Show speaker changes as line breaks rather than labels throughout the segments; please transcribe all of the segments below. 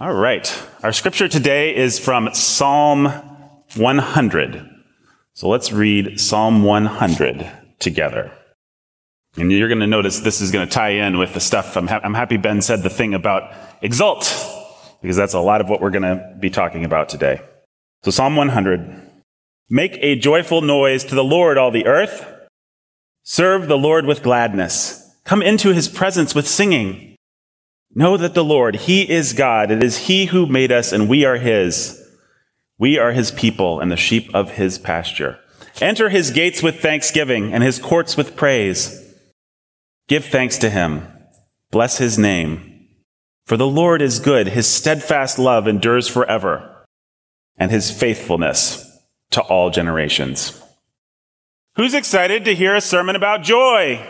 All right. Our scripture today is from Psalm 100. So let's read Psalm 100 together. And you're going to notice this is going to tie in with the stuff. I'm, ha- I'm happy Ben said the thing about exalt, because that's a lot of what we're going to be talking about today. So Psalm 100. Make a joyful noise to the Lord, all the earth. Serve the Lord with gladness. Come into his presence with singing. Know that the Lord, He is God. It is He who made us and we are His. We are His people and the sheep of His pasture. Enter His gates with thanksgiving and His courts with praise. Give thanks to Him. Bless His name. For the Lord is good. His steadfast love endures forever and His faithfulness to all generations. Who's excited to hear a sermon about joy?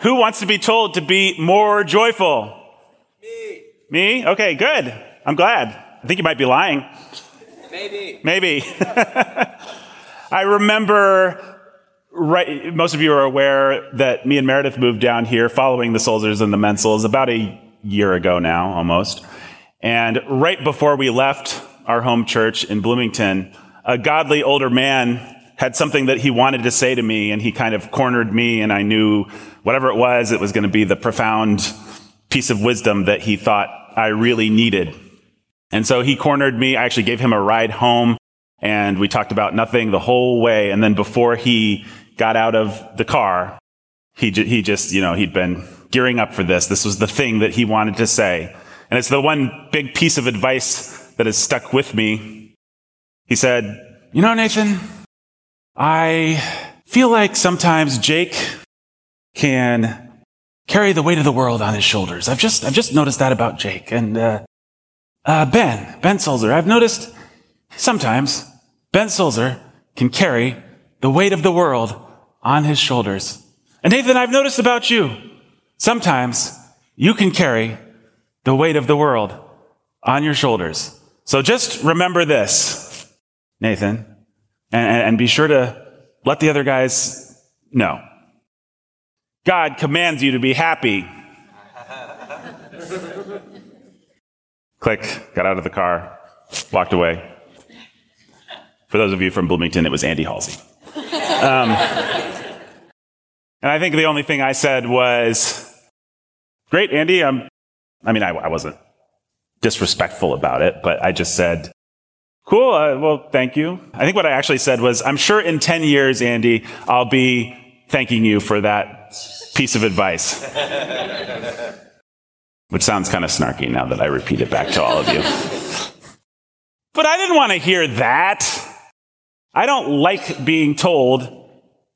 Who wants to be told to be more joyful?
Me.
Me? Okay, good. I'm glad. I think you might be lying.
Maybe.
Maybe. I remember, right, most of you are aware that me and Meredith moved down here following the Solzers and the Mensels about a year ago now, almost. And right before we left our home church in Bloomington, a godly older man had something that he wanted to say to me and he kind of cornered me and I knew whatever it was, it was going to be the profound piece of wisdom that he thought I really needed. And so he cornered me. I actually gave him a ride home and we talked about nothing the whole way. And then before he got out of the car, he, he just, you know, he'd been gearing up for this. This was the thing that he wanted to say. And it's the one big piece of advice that has stuck with me. He said, you know, Nathan, I feel like sometimes Jake can carry the weight of the world on his shoulders. I've just, I've just noticed that about Jake. And, uh, uh, Ben, Ben Sulzer, I've noticed sometimes Ben Sulzer can carry the weight of the world on his shoulders. And Nathan, I've noticed about you, sometimes you can carry the weight of the world on your shoulders. So just remember this, Nathan and, and be sure to let the other guys know. God commands you to be happy. Click, got out of the car, walked away. For those of you from Bloomington, it was Andy Halsey. Um, and I think the only thing I said was, Great, Andy. Um, I mean, I, I wasn't disrespectful about it, but I just said, Cool. Uh, well, thank you. I think what I actually said was, I'm sure in 10 years, Andy, I'll be thanking you for that piece of advice. Which sounds kind of snarky now that I repeat it back to all of you. but I didn't want to hear that. I don't like being told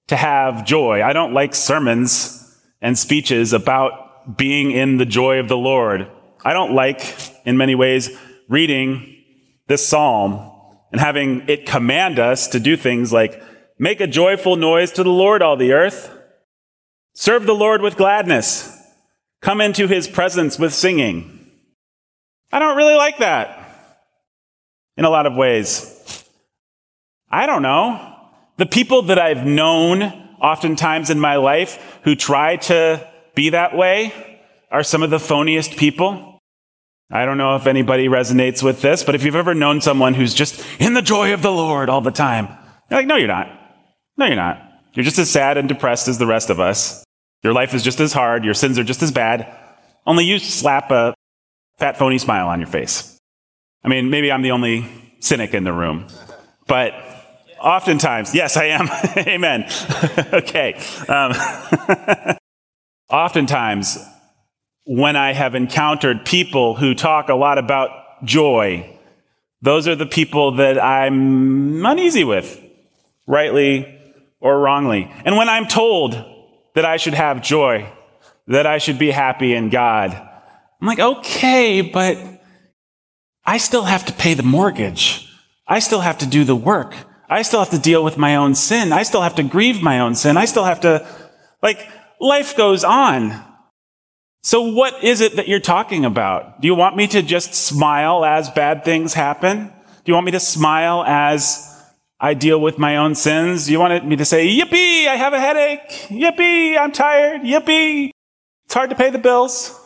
to have joy. I don't like sermons and speeches about being in the joy of the Lord. I don't like, in many ways, reading this psalm and having it command us to do things like make a joyful noise to the Lord, all the earth. Serve the Lord with gladness. Come into his presence with singing. I don't really like that in a lot of ways. I don't know. The people that I've known oftentimes in my life who try to be that way are some of the phoniest people. I don't know if anybody resonates with this, but if you've ever known someone who's just in the joy of the Lord all the time, you're like, no, you're not. No, you're not. You're just as sad and depressed as the rest of us. Your life is just as hard. Your sins are just as bad. Only you slap a fat, phony smile on your face. I mean, maybe I'm the only cynic in the room, but oftentimes, yes, I am. Amen. okay. Um, oftentimes, when I have encountered people who talk a lot about joy, those are the people that I'm uneasy with, rightly or wrongly. And when I'm told that I should have joy, that I should be happy in God, I'm like, okay, but I still have to pay the mortgage. I still have to do the work. I still have to deal with my own sin. I still have to grieve my own sin. I still have to, like, life goes on. So what is it that you're talking about? Do you want me to just smile as bad things happen? Do you want me to smile as I deal with my own sins? You wanted me to say, yippee, I have a headache. Yippee, I'm tired. Yippee. It's hard to pay the bills.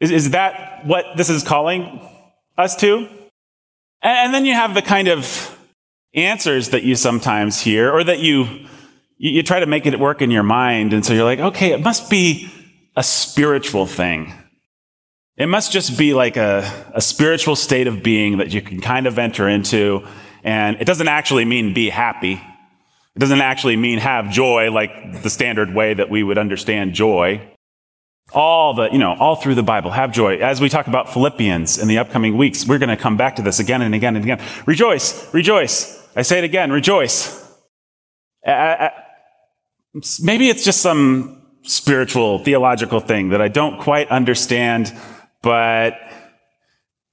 Is, is that what this is calling us to? And, and then you have the kind of answers that you sometimes hear or that you, you, you try to make it work in your mind. And so you're like, okay, it must be a spiritual thing. It must just be like a, a spiritual state of being that you can kind of enter into. And it doesn't actually mean be happy. It doesn't actually mean have joy like the standard way that we would understand joy. All the, you know, all through the Bible, have joy. As we talk about Philippians in the upcoming weeks, we're going to come back to this again and again and again. Rejoice, rejoice. I say it again, rejoice. maybe it's just some spiritual, theological thing that I don't quite understand but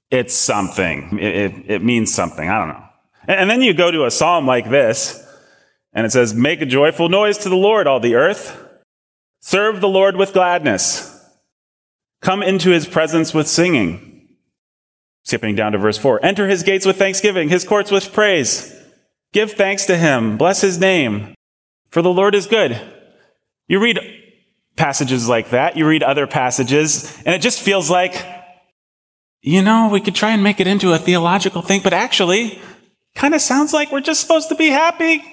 it's something. It, it, it, means something. I don't know. And, then you go to a psalm like this, and it says, Make a joyful noise to the Lord, all the earth. Serve the Lord with gladness. Come into his presence with singing. Skipping down to verse 4. Enter his gates with thanksgiving, his courts with praise. Give thanks to him. Bless his name. For the Lord is good. You read passages like that. You read other passages, and it just feels like, you know, we could try and make it into a theological thing, but actually, kind of sounds like we're just supposed to be happy.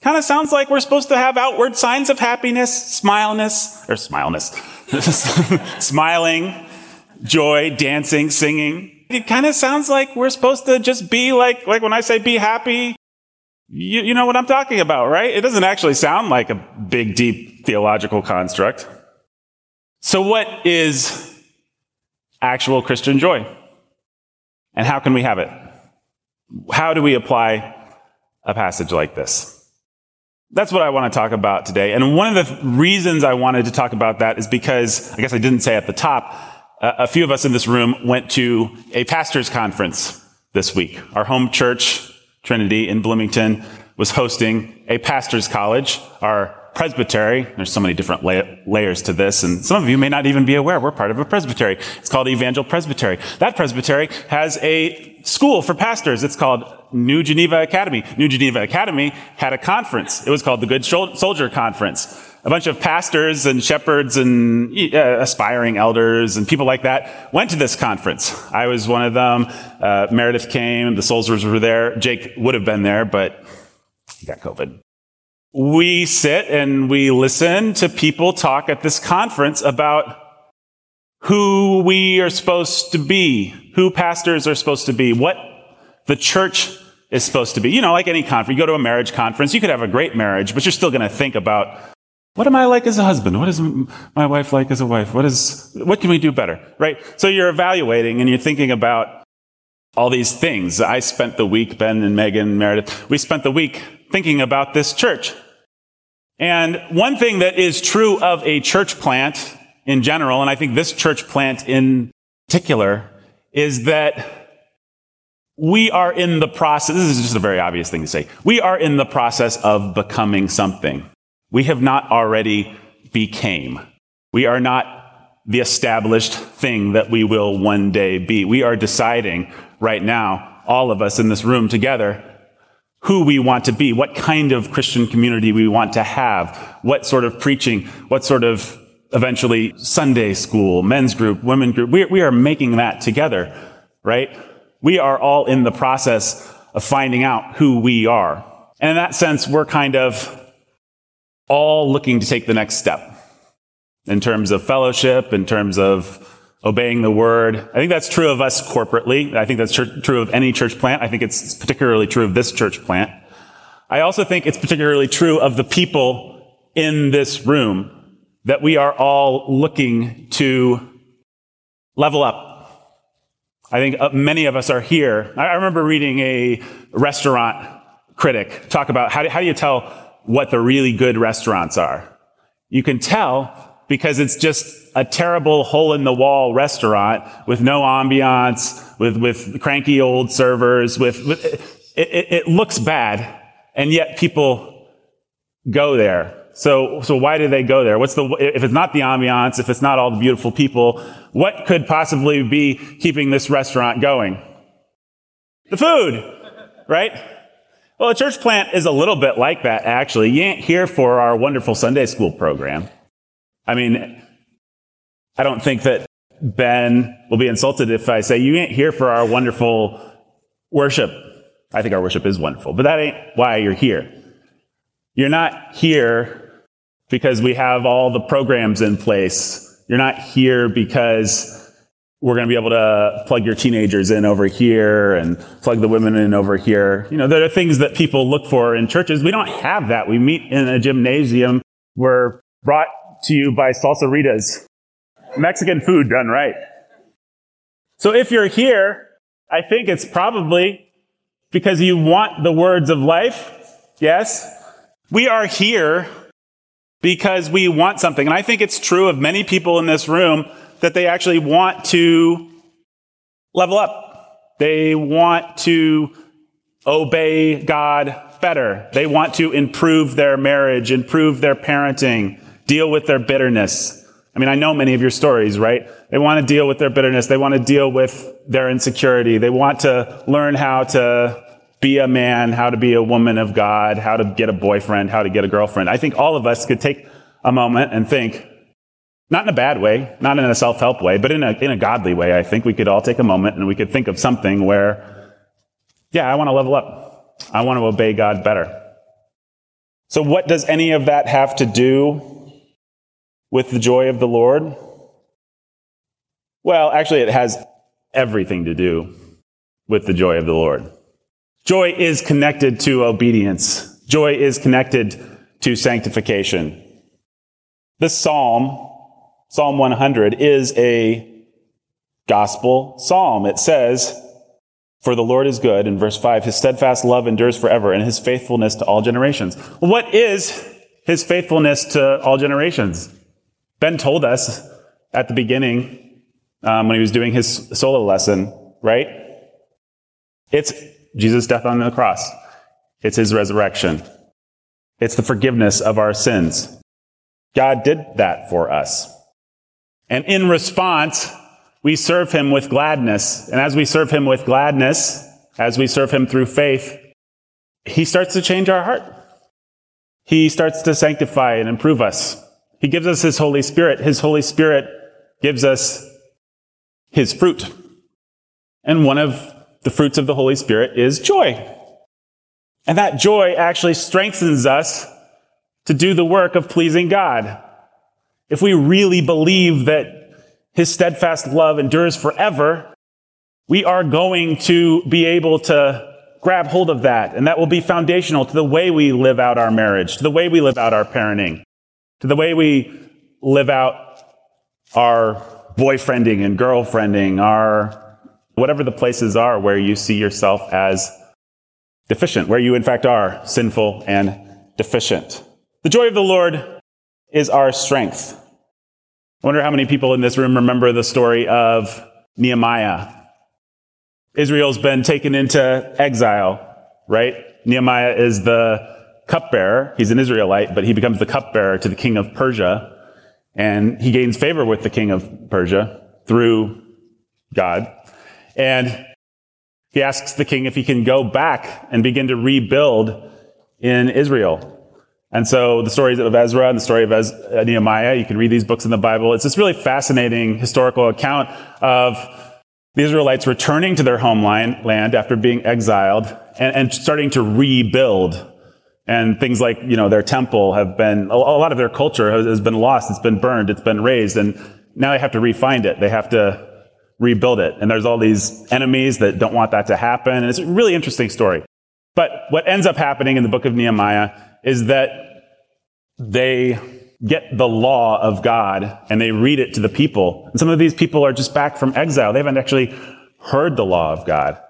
Kind of sounds like we're supposed to have outward signs of happiness, smileness, or smileness, smiling, joy, dancing, singing. It kind of sounds like we're supposed to just be like, like when I say be happy, you, you know what I'm talking about, right? It doesn't actually sound like a big, deep theological construct. So, what is actual Christian joy? And how can we have it? How do we apply a passage like this? That's what I want to talk about today. And one of the reasons I wanted to talk about that is because, I guess I didn't say at the top, a few of us in this room went to a pastor's conference this week. Our home church Trinity in Bloomington was hosting a pastor's college. Our presbytery, there's so many different la- layers to this, and some of you may not even be aware we're part of a presbytery. It's called Evangel Presbytery. That presbytery has a school for pastors. It's called New Geneva Academy. New Geneva Academy had a conference. It was called the Good Soldier Conference a bunch of pastors and shepherds and uh, aspiring elders and people like that went to this conference. I was one of them. Uh, Meredith came. The soldiers were there. Jake would have been there, but he got COVID. We sit and we listen to people talk at this conference about who we are supposed to be, who pastors are supposed to be, what the church is supposed to be. You know, like any conference, you go to a marriage conference, you could have a great marriage, but you're still going to think about what am I like as a husband? What is my wife like as a wife? What is, what can we do better? Right? So you're evaluating and you're thinking about all these things. I spent the week, Ben and Megan, Meredith, we spent the week thinking about this church. And one thing that is true of a church plant in general, and I think this church plant in particular, is that we are in the process, this is just a very obvious thing to say. We are in the process of becoming something. We have not already became. We are not the established thing that we will one day be. We are deciding right now, all of us in this room together, who we want to be, what kind of Christian community we want to have, what sort of preaching, what sort of eventually Sunday school, men's group, women group. We, we are making that together, right? We are all in the process of finding out who we are. And in that sense, we're kind of all looking to take the next step in terms of fellowship, in terms of obeying the word. I think that's true of us corporately. I think that's true of any church plant. I think it's particularly true of this church plant. I also think it's particularly true of the people in this room that we are all looking to level up. I think uh, many of us are here. I remember reading a restaurant critic talk about how do, how do you tell what the really good restaurants are. You can tell because it's just a terrible hole in the wall restaurant with no ambiance, with, with cranky old servers, with, with it, it, it looks bad. And yet people go there. So, so why do they go there? What's the, if it's not the ambiance, if it's not all the beautiful people, what could possibly be keeping this restaurant going? The food, right? Well, a church plant is a little bit like that, actually. You ain't here for our wonderful Sunday school program. I mean, I don't think that Ben will be insulted if I say, You ain't here for our wonderful worship. I think our worship is wonderful, but that ain't why you're here. You're not here because we have all the programs in place. You're not here because we're going to be able to plug your teenagers in over here and plug the women in over here. You know, there are things that people look for in churches. We don't have that. We meet in a gymnasium. We're brought to you by Salsaritas. Mexican food done right. So if you're here, I think it's probably because you want the words of life. Yes? We are here because we want something. And I think it's true of many people in this room that they actually want to level up. They want to obey God better. They want to improve their marriage, improve their parenting, deal with their bitterness. I mean, I know many of your stories, right? They want to deal with their bitterness. They want to deal with their insecurity. They want to learn how to be a man, how to be a woman of God, how to get a boyfriend, how to get a girlfriend. I think all of us could take a moment and think, not in a bad way, not in a self-help way, but in a, in a godly way. I think we could all take a moment and we could think of something where, yeah, I want to level up. I want to obey God better. So what does any of that have to do with the joy of the Lord? Well, actually, it has everything to do with the joy of the Lord. Joy is connected to obedience. Joy is connected to sanctification. This psalm Psalm 100 is a gospel psalm. It says, For the Lord is good, in verse 5, his steadfast love endures forever, and his faithfulness to all generations. What is his faithfulness to all generations? Ben told us at the beginning um, when he was doing his solo lesson, right? It's Jesus' death on the cross. It's his resurrection. It's the forgiveness of our sins. God did that for us. And in response, we serve him with gladness. And as we serve him with gladness, as we serve him through faith, he starts to change our heart. He starts to sanctify and improve us. He gives us his Holy Spirit. His Holy Spirit gives us his fruit. And one of the fruits of the Holy Spirit is joy. And that joy actually strengthens us to do the work of pleasing God. If we really believe that his steadfast love endures forever, we are going to be able to grab hold of that. And that will be foundational to the way we live out our marriage, to the way we live out our parenting, to the way we live out our boyfriending and girlfriending, our whatever the places are where you see yourself as deficient, where you in fact are sinful and deficient. The joy of the Lord is our strength. I wonder how many people in this room remember the story of Nehemiah. Israel's been taken into exile, right? Nehemiah is the cupbearer. He's an Israelite, but he becomes the cupbearer to the king of Persia. And he gains favor with the king of Persia through God. And he asks the king if he can go back and begin to rebuild in Israel. And so the stories of Ezra and the story of Ez- uh, Nehemiah, you can read these books in the Bible. It's this really fascinating historical account of the Israelites returning to their homeland land after being exiled and, and starting to rebuild. And things like, you know, their temple have been, a, lot of their culture has, has been lost. It's been burned. It's been razed. And now they have to refind it. They have to rebuild it. And there's all these enemies that don't want that to happen. And it's a really interesting story. But what ends up happening in the book of Nehemiah is that they get the law of God and they read it to the people. And some of these people are just back from exile. They haven't actually heard the law of God.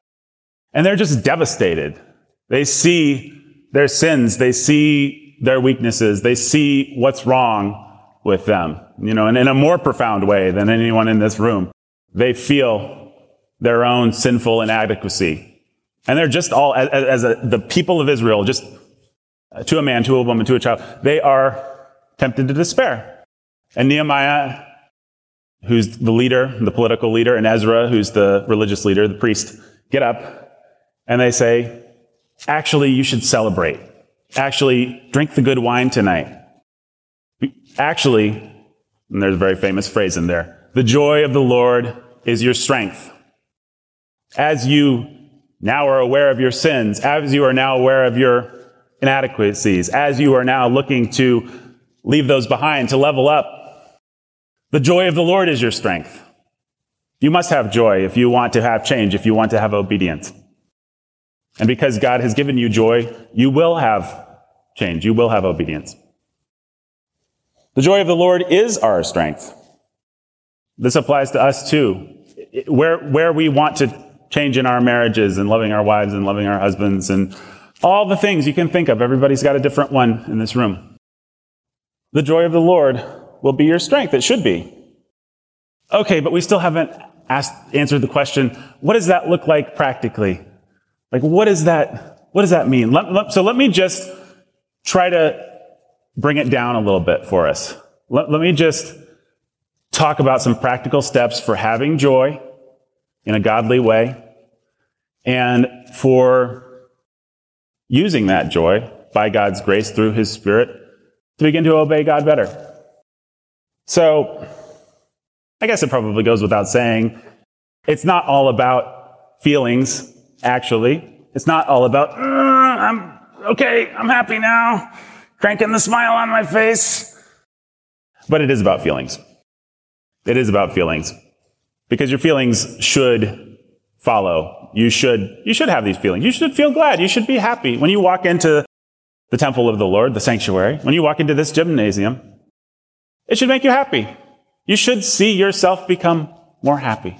And they're just devastated. They see their sins. They see their weaknesses. They see what's wrong with them, you know, and in a more profound way than anyone in this room. They feel their own sinful inadequacy. And they're just all, as, as a, the people of Israel, just to a man, to a woman, to a child, they are tempted to despair. And Nehemiah, who's the leader, the political leader, and Ezra, who's the religious leader, the priest, get up and they say, actually, you should celebrate. Actually, drink the good wine tonight. Actually, and there's a very famous phrase in there, the joy of the Lord is your strength. As you now are aware of your sins, as you are now aware of your inadequacies, as you are now looking to leave those behind, to level up, the joy of the Lord is your strength. You must have joy if you want to have change, if you want to have obedience. And because God has given you joy, you will have change. You will have obedience. The joy of the Lord is our strength. This applies to us too. Where, where we want to change in our marriages and loving our wives and loving our husbands and all the things you can think of. Everybody's got a different one in this room. The joy of the Lord will be your strength. It should be. Okay, but we still haven't asked, answered the question, what does that look like practically? Like, what is that, what does that mean? Let, let, so let me just try to bring it down a little bit for us. Let, let me just talk about some practical steps for having joy in a godly way and for using that joy by God's grace through His Spirit to begin to obey God better. So, I guess it probably goes without saying, it's not all about feelings, actually. It's not all about, uh, I'm okay, I'm happy now, cranking the smile on my face. But it is about feelings. It is about feelings. Because your feelings should follow. You should, you should have these feelings. You should feel glad. You should be happy. When you walk into the temple of the Lord, the sanctuary, when you walk into this gymnasium, it should make you happy. You should see yourself become more happy.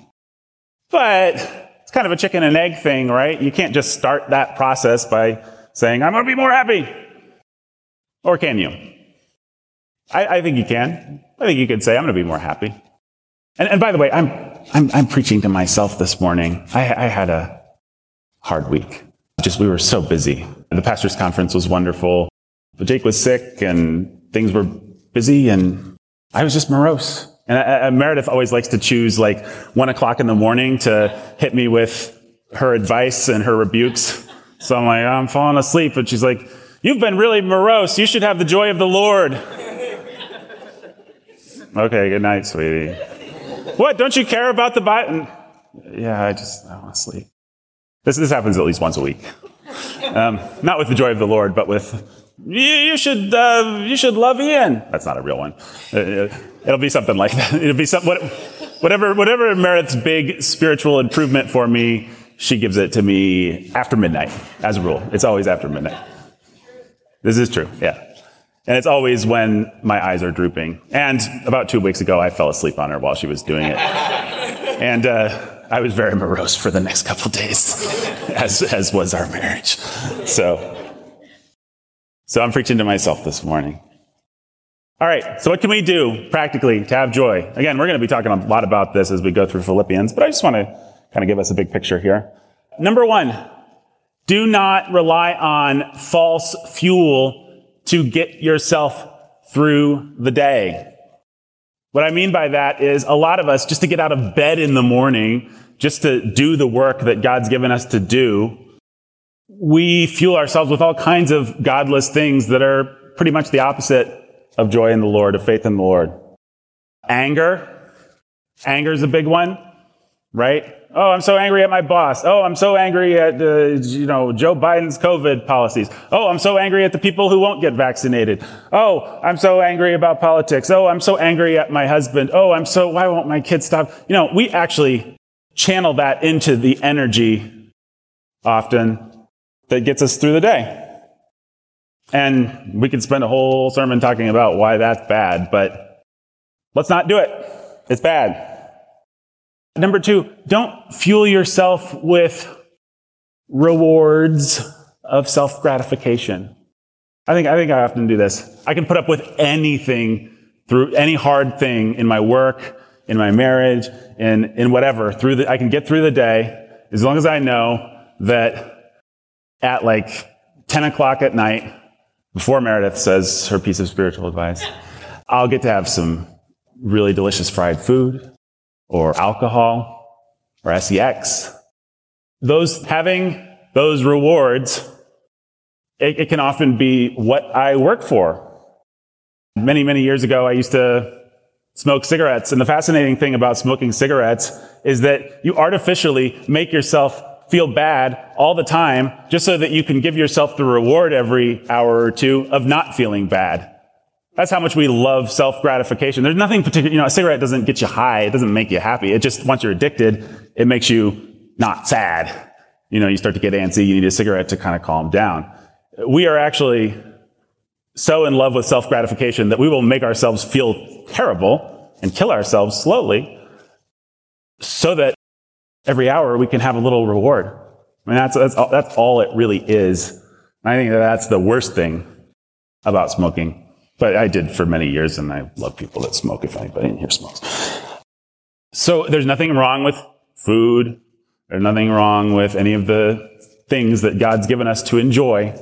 But kind of a chicken and egg thing, right? You can't just start that process by saying, I'm going to be more happy. Or can you? I, I think you can. I think you could say, I'm going to be more happy. And, and by the way, I'm, I'm, I'm, preaching to myself this morning. I, I had a hard week. Just, we were so busy. The pastor's conference was wonderful, but Jake was sick and things were busy and I was just morose. And I, I, Meredith always likes to choose like one o'clock in the morning to hit me with her advice and her rebukes. So I'm like, I'm falling asleep. And she's like, You've been really morose. You should have the joy of the Lord. okay, good night, sweetie. What? Don't you care about the Bible? Yeah, I just, I want to sleep. This, this happens at least once a week. Um, not with the joy of the Lord, but with, you, you should, uh, you should love Ian. That's not a real one. Uh, uh it'll be something like that. It'll be some, what, whatever, whatever Meredith's big spiritual improvement for me, she gives it to me after midnight, as a rule. It's always after midnight. This is true, yeah. And it's always when my eyes are drooping. And about two weeks ago, I fell asleep on her while she was doing it. and uh, I was very morose for the next couple days, as, as was our marriage. So, so I'm preaching to myself this morning. All right, so what can we do practically to have joy? Again, we're going to be talking a lot about this as we go through Philippians, but I just want to kind of give us a big picture here. Number one, do not rely on false fuel to get yourself through the day. What I mean by that is a lot of us, just to get out of bed in the morning, just to do the work that God's given us to do, we fuel ourselves with all kinds of godless things that are pretty much the opposite of joy in the Lord, of faith in the Lord. Anger. Anger is a big one, right? Oh, I'm so angry at my boss. Oh, I'm so angry at, uh, you know, Joe Biden's COVID policies. Oh, I'm so angry at the people who won't get vaccinated. Oh, I'm so angry about politics. Oh, I'm so angry at my husband. Oh, I'm so, why won't my kids stop? You know, we actually channel that into the energy often that gets us through the day. And we could spend a whole sermon talking about why that's bad, but let's not do it. It's bad. Number two, don't fuel yourself with rewards of self gratification. I think, I think I often do this. I can put up with anything through any hard thing in my work, in my marriage, in, in whatever. Through the, I can get through the day as long as I know that at like 10 o'clock at night, before Meredith says her piece of spiritual advice, I'll get to have some really delicious fried food or alcohol or sex. Those having those rewards, it, it can often be what I work for. Many, many years ago, I used to smoke cigarettes. And the fascinating thing about smoking cigarettes is that you artificially make yourself feel bad all the time just so that you can give yourself the reward every hour or two of not feeling bad. That's how much we love self gratification. There's nothing particular, you know, a cigarette doesn't get you high. It doesn't make you happy. It just, once you're addicted, it makes you not sad. You know, you start to get antsy. You need a cigarette to kind of calm down. We are actually so in love with self gratification that we will make ourselves feel terrible and kill ourselves slowly so that every hour we can have a little reward. I mean, that's, that's, all, that's all it really is. And I think that that's the worst thing about smoking. But I did for many years, and I love people that smoke if anybody in here smokes. So there's nothing wrong with food. There's nothing wrong with any of the things that God's given us to enjoy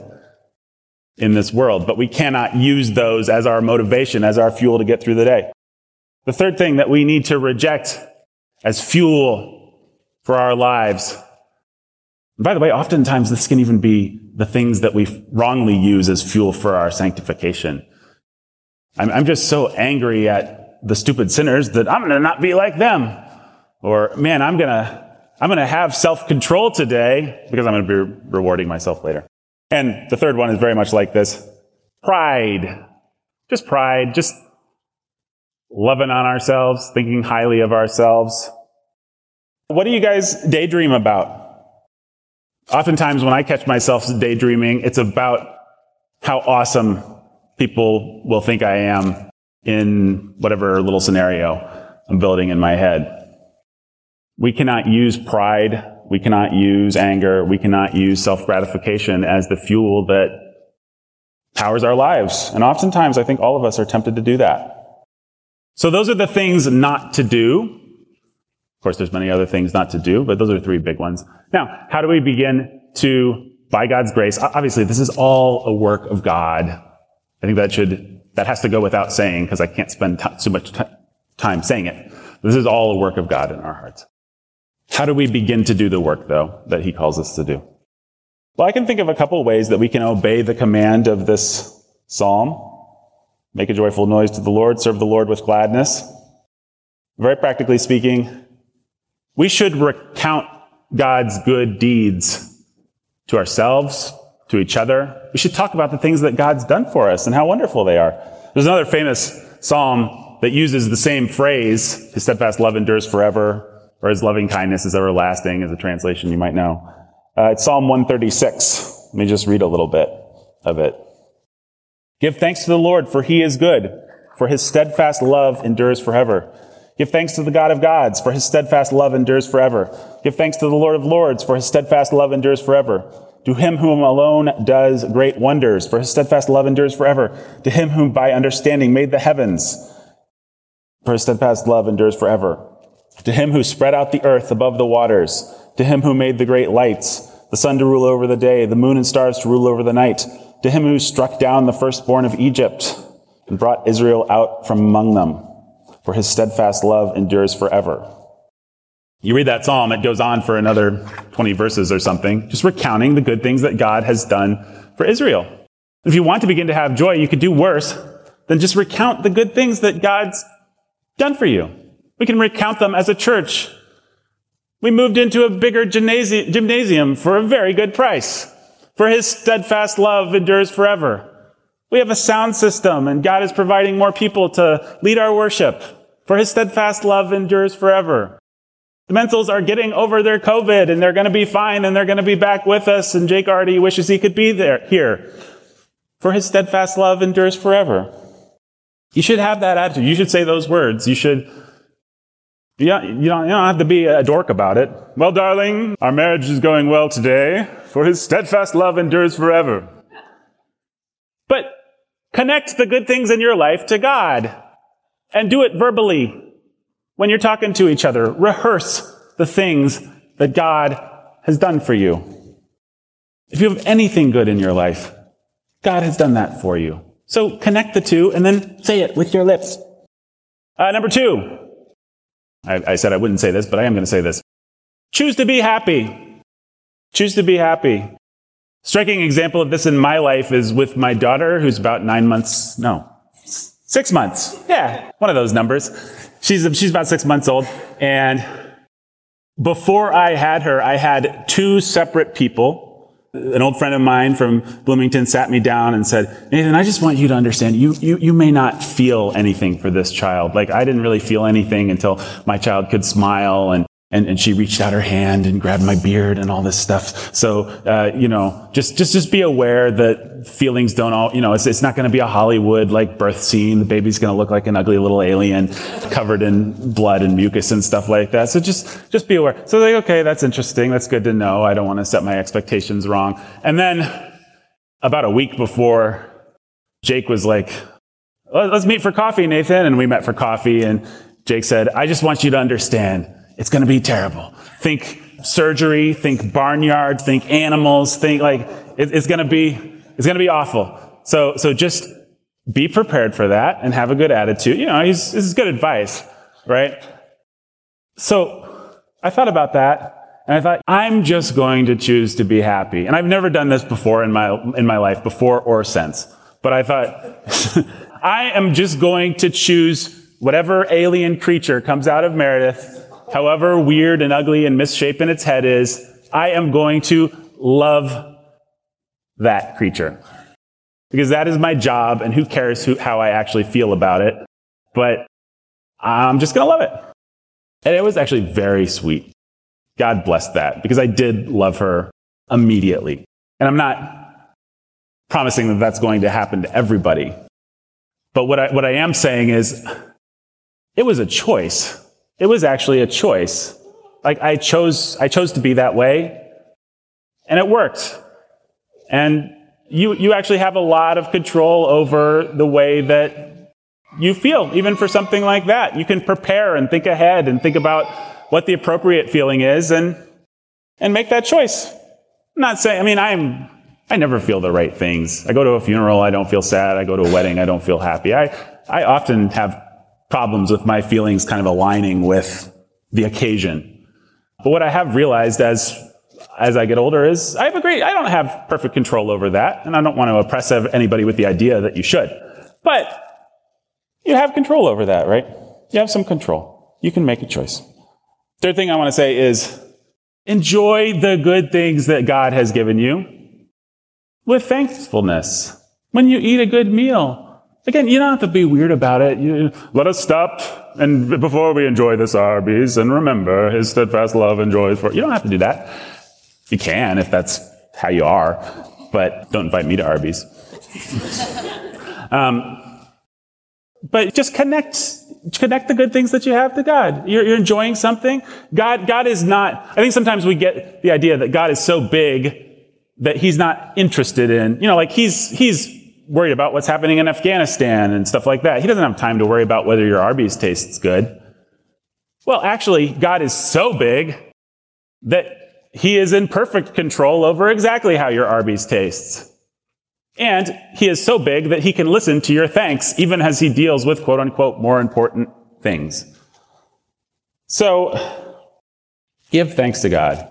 in this world, but we cannot use those as our motivation, as our fuel to get through the day. The third thing that we need to reject as fuel for our lives. And by the way, oftentimes this can even be the things that we wrongly use as fuel for our sanctification. I'm, I'm just so angry at the stupid sinners that I'm going to not be like them. Or, man, I'm going to, I'm going to have self-control today because I'm going to be rewarding myself later. And the third one is very much like this. Pride. Just pride. Just loving on ourselves, thinking highly of ourselves. What do you guys daydream about? Oftentimes when I catch myself daydreaming, it's about how awesome people will think I am in whatever little scenario I'm building in my head. We cannot use pride. We cannot use anger. We cannot use self-gratification as the fuel that powers our lives. And oftentimes, I think all of us are tempted to do that. So those are the things not to do. Course, there's many other things not to do, but those are three big ones. Now, how do we begin to, by God's grace, obviously this is all a work of God. I think that should, that has to go without saying because I can't spend t- too much t- time saying it. This is all a work of God in our hearts. How do we begin to do the work, though, that he calls us to do? Well, I can think of a couple of ways that we can obey the command of this psalm. Make a joyful noise to the Lord, serve the Lord with gladness. Very practically speaking, we should recount God's good deeds to ourselves, to each other. We should talk about the things that God's done for us and how wonderful they are. There's another famous psalm that uses the same phrase, His steadfast love endures forever or his loving kindness is everlasting is a translation you might know. Uh, it's Psalm 136. Let me just read a little bit of it. Give thanks to the Lord, for he is good, for his steadfast love endures forever. Give thanks to the God of gods, for his steadfast love endures forever. Give thanks to the Lord of lords, for his steadfast love endures forever. To him whom alone does great wonders, for his steadfast love endures forever. To him whom by understanding made the heavens, for his steadfast love endures forever. To him who spread out the earth above the waters, to him who made the great lights, the sun to rule over the day, the moon and stars to rule over the night, to him who struck down the firstborn of Egypt and brought Israel out from among them. For his steadfast love endures forever. You read that psalm, it goes on for another 20 verses or something, just recounting the good things that God has done for Israel. If you want to begin to have joy, you could do worse than just recount the good things that God's done for you. We can recount them as a church. We moved into a bigger gymnasium for a very good price. For his steadfast love endures forever. We have a sound system and God is providing more people to lead our worship. For his steadfast love endures forever. The Mensels are getting over their COVID and they're going to be fine and they're going to be back with us and Jake already wishes he could be there, here. For his steadfast love endures forever. You should have that attitude. You should say those words. You should yeah, you don't, you don't have to be a dork about it. Well, darling, our marriage is going well today, for his steadfast love endures forever. But connect the good things in your life to God and do it verbally when you're talking to each other. Rehearse the things that God has done for you. If you have anything good in your life, God has done that for you. So connect the two and then say it with your lips. Uh, number two, I, I said I wouldn't say this, but I am going to say this. Choose to be happy. Choose to be happy. Striking example of this in my life is with my daughter, who's about nine months, no, Six months. Yeah, one of those numbers. She's, she's about six months old. And before I had her, I had two separate people. An old friend of mine from Bloomington sat me down and said, Nathan, I just want you to understand, you, you, you may not feel anything for this child. Like, I didn't really feel anything until my child could smile and and, and she reached out her hand and grabbed my beard and all this stuff. So, uh, you know, just, just, just be aware that feelings don't all, you know, it's, it's not going to be a Hollywood like birth scene. The baby's going to look like an ugly little alien covered in blood and mucus and stuff like that. So just, just be aware. So like, okay, that's interesting. That's good to know. I don't want to set my expectations wrong. And then about a week before Jake was like, let's meet for coffee, Nathan. And we met for coffee and Jake said, I just want you to understand it's going to be terrible. Think surgery, think barnyard, think animals, think like it, it's going to be it's going to be awful. So so just be prepared for that and have a good attitude. You know, he's, this is good advice, right? So I thought about that and I thought, I'm just going to choose to be happy. And I've never done this before in my, in my life, before or since. But I thought, I am just going to choose whatever alien creature comes out of Meredith however weird and ugly and misshapen its head is, I am going to love that creature. Because that is my job, and who cares who, how I actually feel about it. But I'm just going to love it. And it was actually very sweet. God bless that, because I did love her immediately. And I'm not promising that that's going to happen to everybody. But what I, what I am saying is, it was a choice. It was actually a choice. Like I chose, I chose to be that way and it worked. And you, you actually have a lot of control over the way that you feel, even for something like that. You can prepare and think ahead and think about what the appropriate feeling is and, and make that choice. I'm not saying, I mean, I'm, I never feel the right things. I go to a funeral, I don't feel sad. I go to a wedding, I don't feel happy. I, I often have problems with my feelings kind of aligning with the occasion. But what I have realized as as I get older is I have a great I don't have perfect control over that, and I don't want to oppress anybody with the idea that you should. But you have control over that, right? You have some control. You can make a choice. Third thing I want to say is enjoy the good things that God has given you with thankfulness. When you eat a good meal, Again, you don't have to be weird about it. You, let us stop and before we enjoy this Arby's and remember his steadfast love and enjoys for. You don't have to do that. You can if that's how you are, but don't invite me to Arby's. um, but just connect, connect the good things that you have to God. You're, you're enjoying something. God, God is not. I think sometimes we get the idea that God is so big that He's not interested in. You know, like He's He's worried about what's happening in Afghanistan and stuff like that. He doesn't have time to worry about whether your Arby's tastes good. Well, actually, God is so big that he is in perfect control over exactly how your Arby's tastes. And he is so big that he can listen to your thanks even as he deals with quote unquote more important things. So give thanks to God.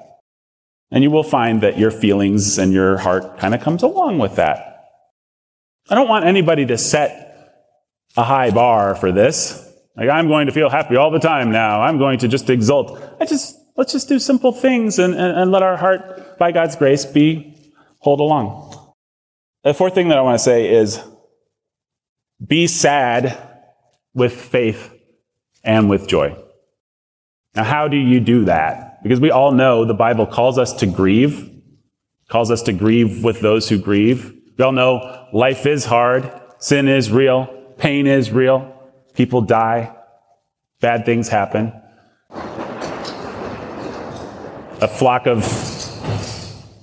And you will find that your feelings and your heart kind of comes along with that. I don't want anybody to set a high bar for this. Like, I'm going to feel happy all the time now. I'm going to just exult. I just, let's just do simple things and, and, and let our heart, by God's grace, be hold along. The fourth thing that I want to say is be sad with faith and with joy. Now, how do you do that? Because we all know the Bible calls us to grieve, calls us to grieve with those who grieve. We all know life is hard, sin is real, pain is real, people die, bad things happen. A flock of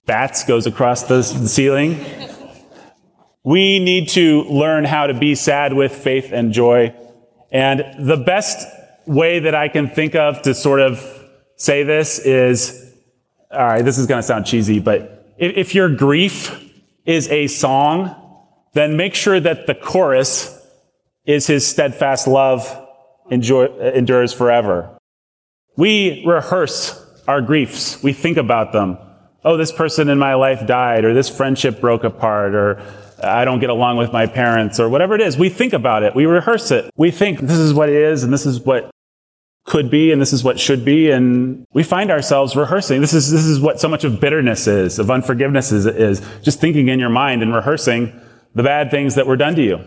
bats goes across the ceiling. We need to learn how to be sad with faith and joy. And the best way that I can think of to sort of say this is all right, this is going to sound cheesy, but if your grief is a song, then make sure that the chorus is his steadfast love endures forever. We rehearse our griefs. We think about them. Oh, this person in my life died, or this friendship broke apart, or I don't get along with my parents or whatever it is. We think about it. We rehearse it. We think this is what it is and this is what could be and this is what should be. And we find ourselves rehearsing. This is, this is what so much of bitterness is, of unforgiveness is, is just thinking in your mind and rehearsing the bad things that were done to you.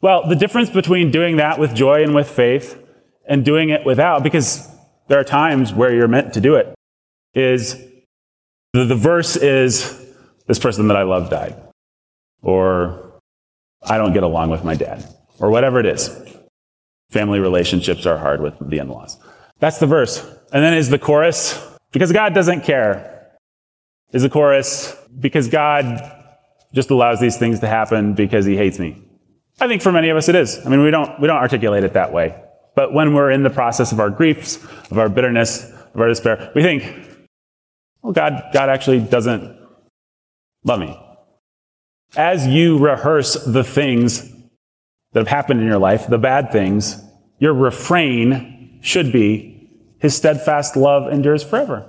Well, the difference between doing that with joy and with faith and doing it without, because there are times where you're meant to do it, is the, the verse is this person that I love died, or I don't get along with my dad, or whatever it is. Family relationships are hard with the in laws. That's the verse. And then is the chorus, because God doesn't care. Is the chorus, because God just allows these things to happen because he hates me. I think for many of us it is. I mean, we don't, we don't articulate it that way. But when we're in the process of our griefs, of our bitterness, of our despair, we think, well, God, God actually doesn't love me. As you rehearse the things that have happened in your life, the bad things, your refrain should be, His steadfast love endures forever.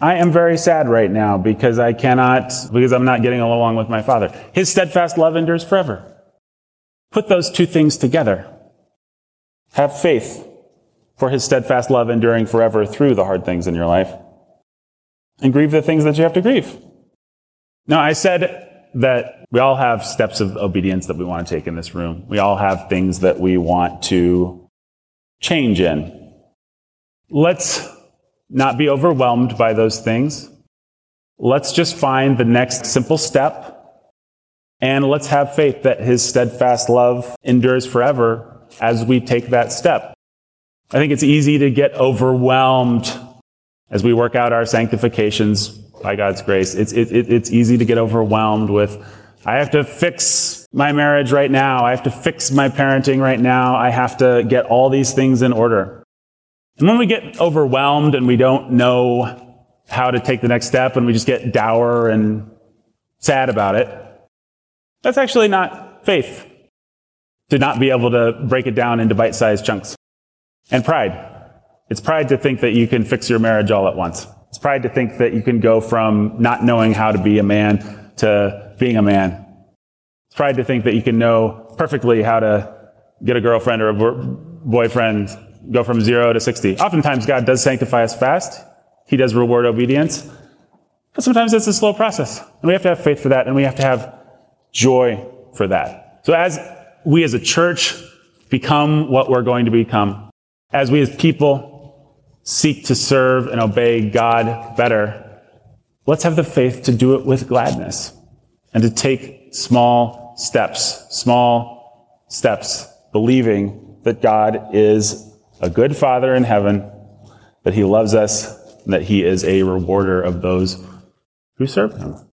I am very sad right now because I cannot, because I'm not getting along with my father. His steadfast love endures forever. Put those two things together. Have faith for his steadfast love enduring forever through the hard things in your life. And grieve the things that you have to grieve. Now, I said that we all have steps of obedience that we want to take in this room. We all have things that we want to change in. Let's not be overwhelmed by those things. Let's just find the next simple step and let's have faith that his steadfast love endures forever as we take that step. I think it's easy to get overwhelmed as we work out our sanctifications by God's grace. It's, it, it, it's easy to get overwhelmed with, I have to fix my marriage right now. I have to fix my parenting right now. I have to get all these things in order. And when we get overwhelmed and we don't know how to take the next step and we just get dour and sad about it, that's actually not faith to not be able to break it down into bite sized chunks. And pride. It's pride to think that you can fix your marriage all at once. It's pride to think that you can go from not knowing how to be a man to being a man. It's pride to think that you can know perfectly how to get a girlfriend or a boyfriend, go from zero to 60. Oftentimes, God does sanctify us fast. He does reward obedience. But sometimes it's a slow process. And we have to have faith for that, and we have to have joy for that. So as we as a church become what we're going to become, as we as people seek to serve and obey God better, let's have the faith to do it with gladness and to take small steps, small steps, believing that God is a good Father in heaven, that He loves us, and that He is a rewarder of those who serve Him.